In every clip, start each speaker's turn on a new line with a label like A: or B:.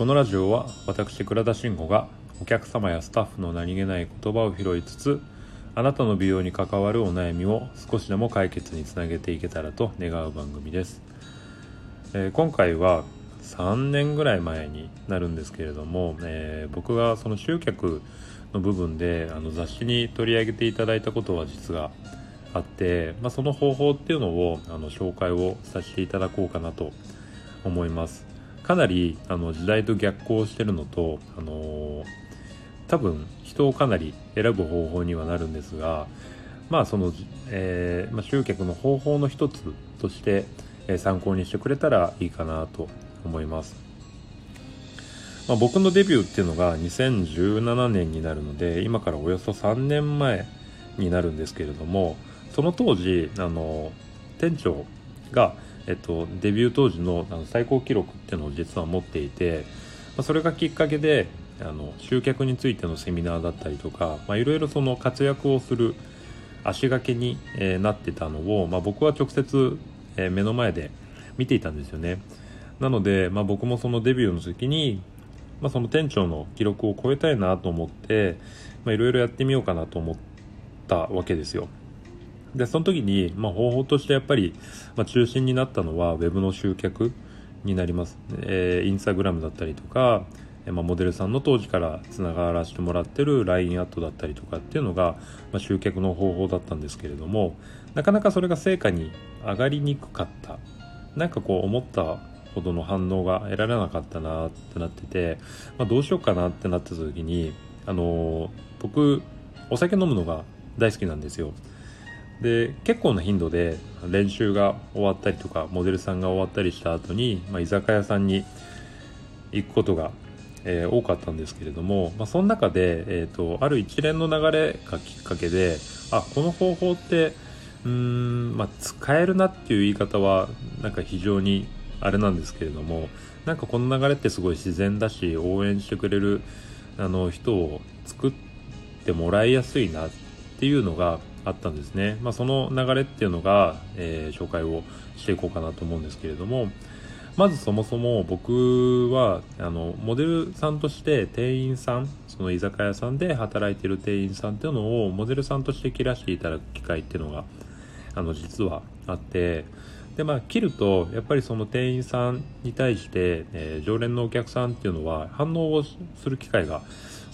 A: このラジオは私倉田慎吾がお客様やスタッフの何気ない言葉を拾いつつあなたの美容に関わるお悩みを少しでも解決につなげていけたらと願う番組です、えー、今回は3年ぐらい前になるんですけれども、えー、僕がその集客の部分であの雑誌に取り上げていただいたことは実があって、まあ、その方法っていうのをあの紹介をさせていただこうかなと思います。かなりあの時代と逆行してるのと、あのー、多分人をかなり選ぶ方法にはなるんですがまあその、えーまあ、集客の方法の一つとして、え、参考にしてくれたらいいかなと思います、まあ、僕のデビューっていうのが2017年になるので今からおよそ3年前になるんですけれどもその当時あの店長が、えっと、デビュー当時のあの最高記録っていうのを実は持っていて、まあ、それがきっかけであの集客についてのセミナーだったりとかいろいろその活躍をする足がけに、えー、なってたのを、まあ、僕は直接、えー、目の前で見ていたんですよね。なので、まあ、僕もそのデビューの時に、まあ、その店長の記録を超えたいなと思っていろいろやってみようかなと思ったわけですよ。でその時に、まあ、方法としてやっぱり、まあ、中心になったのは Web の集客になります、えー、インスタグラムだったりとか、えー、まあ、モデルさんの当時からつながらせてもらってる LINE アットだったりとかっていうのが、まあ、集客の方法だったんですけれどもなかなかそれが成果に上がりにくかった。なんかこう思ったほどの反応が得られなかったなってなってて、まあ、どうしようかなってなってた時にあのー、僕お酒飲むのが大好きなんですよ。で結構な頻度で練習が終わったりとかモデルさんが終わったりした後に、まあ、居酒屋さんに行くことが、えー、多かったんですけれども、まあ、その中で、えーと、ある一連の流れがきっかけであこの方法ってうん、まあ、使えるなっていう言い方はなんか非常にあれなんですけれどもなんかこの流れってすごい自然だし応援してくれるあの人を作ってもらいやすいなっていうのがあったんですね、まあ、その流れっていうのが、えー、紹介をしていこうかなと思うんですけれどもまずそもそも僕はあのモデルさんとして店員さんその居酒屋さんで働いてる店員さんっていうのをモデルさんとして切らしていただく機会っていうのがあの実はあってでまあ切るとやっぱりその店員さんに対して、えー、常連のお客さんっていうのは反応をする機会が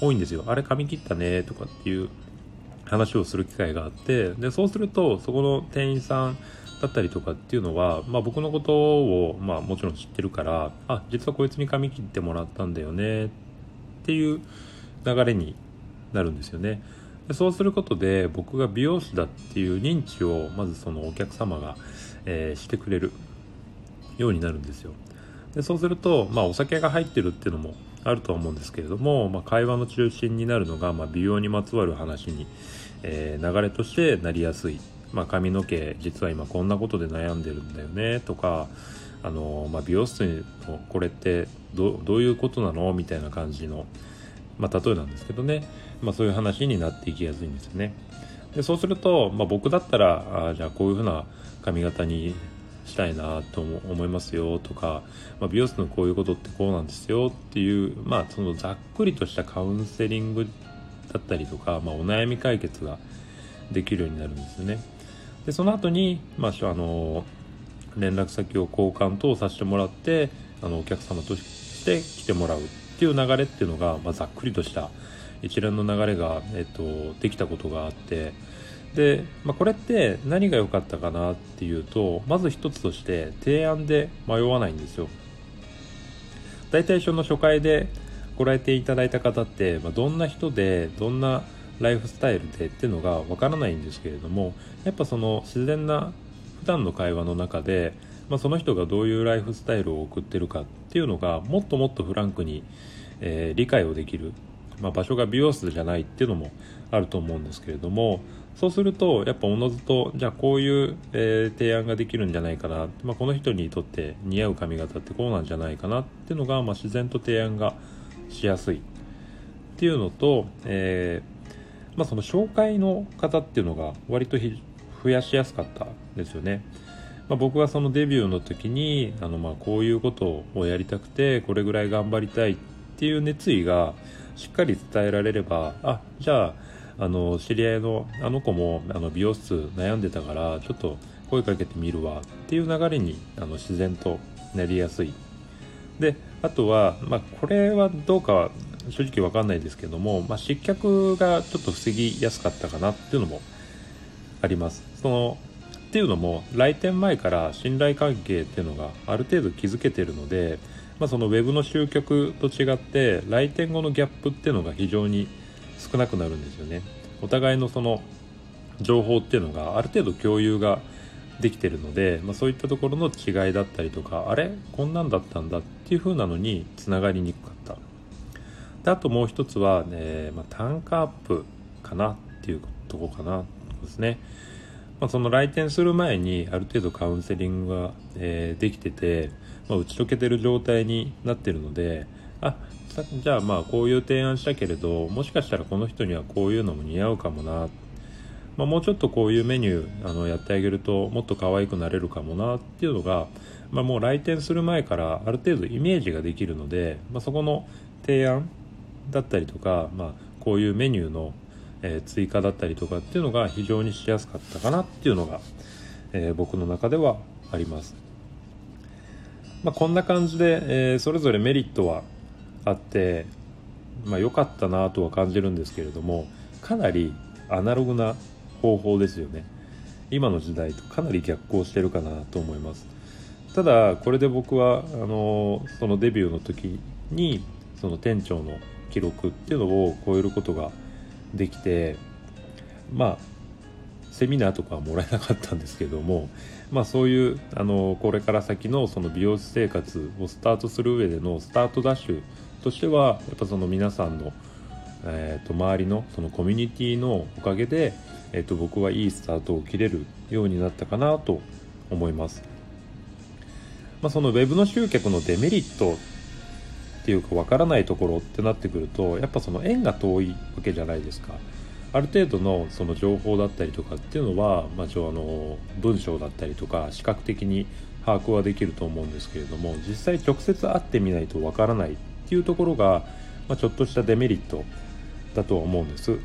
A: 多いんですよ。あれ髪切ったねとかっていう話をする機会があってでそうするとそこの店員さんだったりとかっていうのは、まあ、僕のことを、まあ、もちろん知ってるからあ実はこいつに髪切ってもらったんだよねっていう流れになるんですよね。でそうすることで僕が美容師だっていう認知をまずそのお客様が、えー、してくれるようになるんですよ。でそうすると、まあ、お酒が入ってるっていうのもあると思うんですけれども、まあ、会話の中心になるのが、まあ、美容にまつわる話に、えー、流れとしてなりやすい、まあ、髪の毛実は今こんなことで悩んでるんだよねとかあの、まあ、美容室のこれってどういうことなの？みたいな感じの、まあ、例えなんですけどね、まあ、そういう話になっていきやすいんですよね。でそうすると、まあ、僕だったらあじゃあこういうふうな髪型にしたいなと思いますよとか、まあ、美容室のこういうことってこうなんですよっていう、まあ、そのざっくりとしたカウンセリングだったりとか、まあ、お悩み解決ができるようになるんですよね。でその後に、まあ、あの連絡先を交換等させてもらってあのお客様として来てもらうっていう流れっていうのが、まあ、ざっくりとした一連の流れが、えっと、できたことがあってで、まあ、これって何が良かったかなっていうとまず一つとして提案で迷わないんですよ。大体その初回でご来店いただいた方って、まあ、どんな人でどんなライフスタイルでっていうのがわからないんですけれどもやっぱその自然な普段の会話の中で、まあ、その人がどういうライフスタイルを送ってるかっていうのがもっともっとフランクに、えー、理解をできる、まあ、場所が美容室じゃないっていうのもあると思うんですけれどもそうするとやっぱおのずとじゃあこういう、えー、提案ができるんじゃないかな、まあ、この人にとって似合う髪型ってこうなんじゃないかなっていうのが、まあ、自然と提案がしやすいっていうのと、えー、まあ、その紹介の方っていうのが割と増やしやすかったですよね。まあ、僕はそのデビューの時にあのまあこういうことをやりたくてこれぐらい頑張りたいっていう熱意がしっかり伝えられればあじゃああの知り合いのあの子もあの美容室悩んでたからちょっと声かけてみるわっていう流れにあの自然となりやすい。であとは、まあ、これはどうかは正直わかんないですけども、まあ、失脚がちょっと防ぎやすかったかなっていうのもあります。そのっていうのも来店前から信頼関係っていうのがある程度築けてるので、まあ、そのウェブの集客と違って来店後のギャップっていうのが非常に少なくなるんですよね。お互いのその情報っていうのがある程度共有ができてるので、まあ、そういったところの違いだったりとかあれ？こんなんだったんだっていう風なのにつながりにくかった。であともう一つは、ねまあ、単価アップかなっていうとこかなですね、まあ、その来店する前にある程度カウンセリングが、えー、できてて、まあ、打ち解けてる状態になってるのであじゃあまあこういう提案したけれどもしかしたらこの人にはこういうのも似合うかもな、まあ、もうちょっとこういうメニューあのやってあげるともっと可愛くなれるかもなっていうのが、まあ、もう来店する前からある程度イメージができるので、まあ、そこの提案だったりとか、まあ、こういうメニューの、えー、追加だったりとかっていうのが非常にしやすかったかなっていうのが、えー、僕の中ではあります。まあ、こんな感じで、えー、それぞれメリットはあってまあ良かったなとは感じるんですけれどもかなりアナログな方法ですよね。今の時代とかなり逆行してるかなと思います。ただこれで僕はあのそのデビューの時にその店長の記録っていうのを超えることができてまあセミナーとかはもらえなかったんですけども、まあ、そういうあのこれから先のその美容師生活をスタートする上でのスタートダッシュとしてはやっぱその皆さんの、えー、と周りのそのコミュニティのおかげで、えー、と僕はいいスタートを切れるようになったかなと思います、まあ、その web の集客のデメリットっていうかわからないところってなってくるとやっぱその縁が遠いわけじゃないですか。ある程度のその情報だったりとかっていうのは、まあ、あの文章だったりとか視覚的に把握はできると思うんですけれども実際直接会ってみないとわからないっていうところが、まあ、ちょっとしたデメリットだとは思うんです。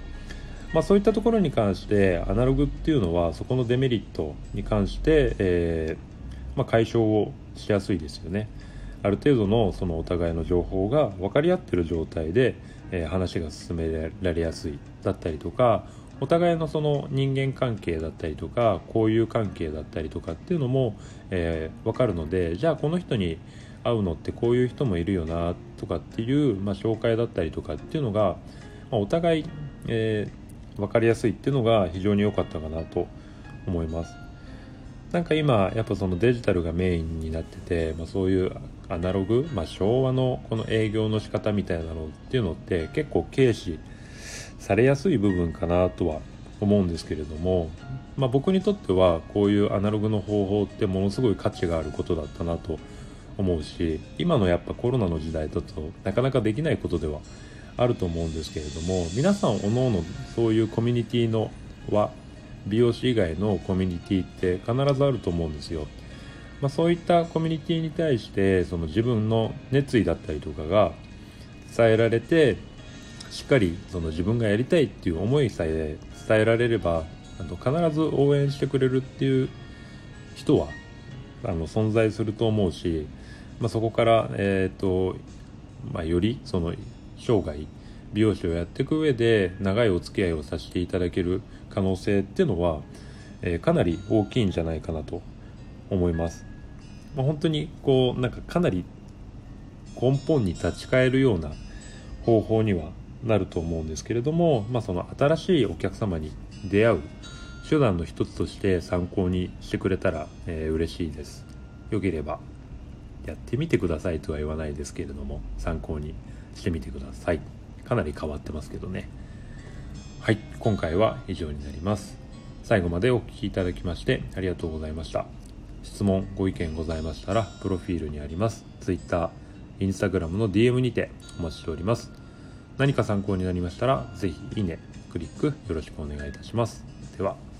A: まあ、そういったところに関してアナログっていうのはそこのデメリットに関して、えー、まあ、解消をしやすいですよね。ある程度のそのお互いの情報が分かり合ってる状態で、えー、話が進められやすいだったりとかお互いのその人間関係だったりとか交友関係だったりとかっていうのも、えー、分かるのでじゃあこの人に会うのってこういう人もいるよなとかっていう、まあ、紹介だったりとかっていうのが、まあ、お互い、えー、分かりやすいっていうのが非常に良かったかなと思います。なんか今やっぱそのデジタルがメインになってて、まあ、そういうアナログ、まあ、昭和のこの営業の仕方みたいなのっていうのって結構軽視されやすい部分かなとは思うんですけれども、まあ、僕にとってはこういうアナログの方法ってものすごい価値があることだったなと思うし今のやっぱコロナの時代だとなかなかできないことではあると思うんですけれども皆さんおのおのそういうコミュニティのは美容師以外のコミュニティって必ずあると思うんですよ、まあ、そういったコミュニティに対してその自分の熱意だったりとかが伝えられてしっかりその自分がやりたいっていう思いさえ伝えられればあの必ず応援してくれるっていう人はあの存在すると思うしまあ、そこから、えーとまあ、よりその生涯美容師をやっていく上で長いお付き合いをさせていただける可能性っていうのは、えー、かなり大きいんじゃないかなと思います。まあ、本当にこうなんかかなり根本に立ち返るような方法にはなると思うんですけれども、まあ、その新しいお客様に出会う手段の一つとして参考にしてくれたら、えー、嬉しいです。よければやってみてくださいとは言わないですけれども参考にしてみてくださいかなり変わってますけどね。はい今回は以上になります。最後までお聴きいただきましてありがとうございました。質問ご意見ございましたらプロフィールにあります。Twitter、Instagram の DM にてお待ちしております。何か参考になりましたら是非いいねクリックよろしくお願いいたします。では。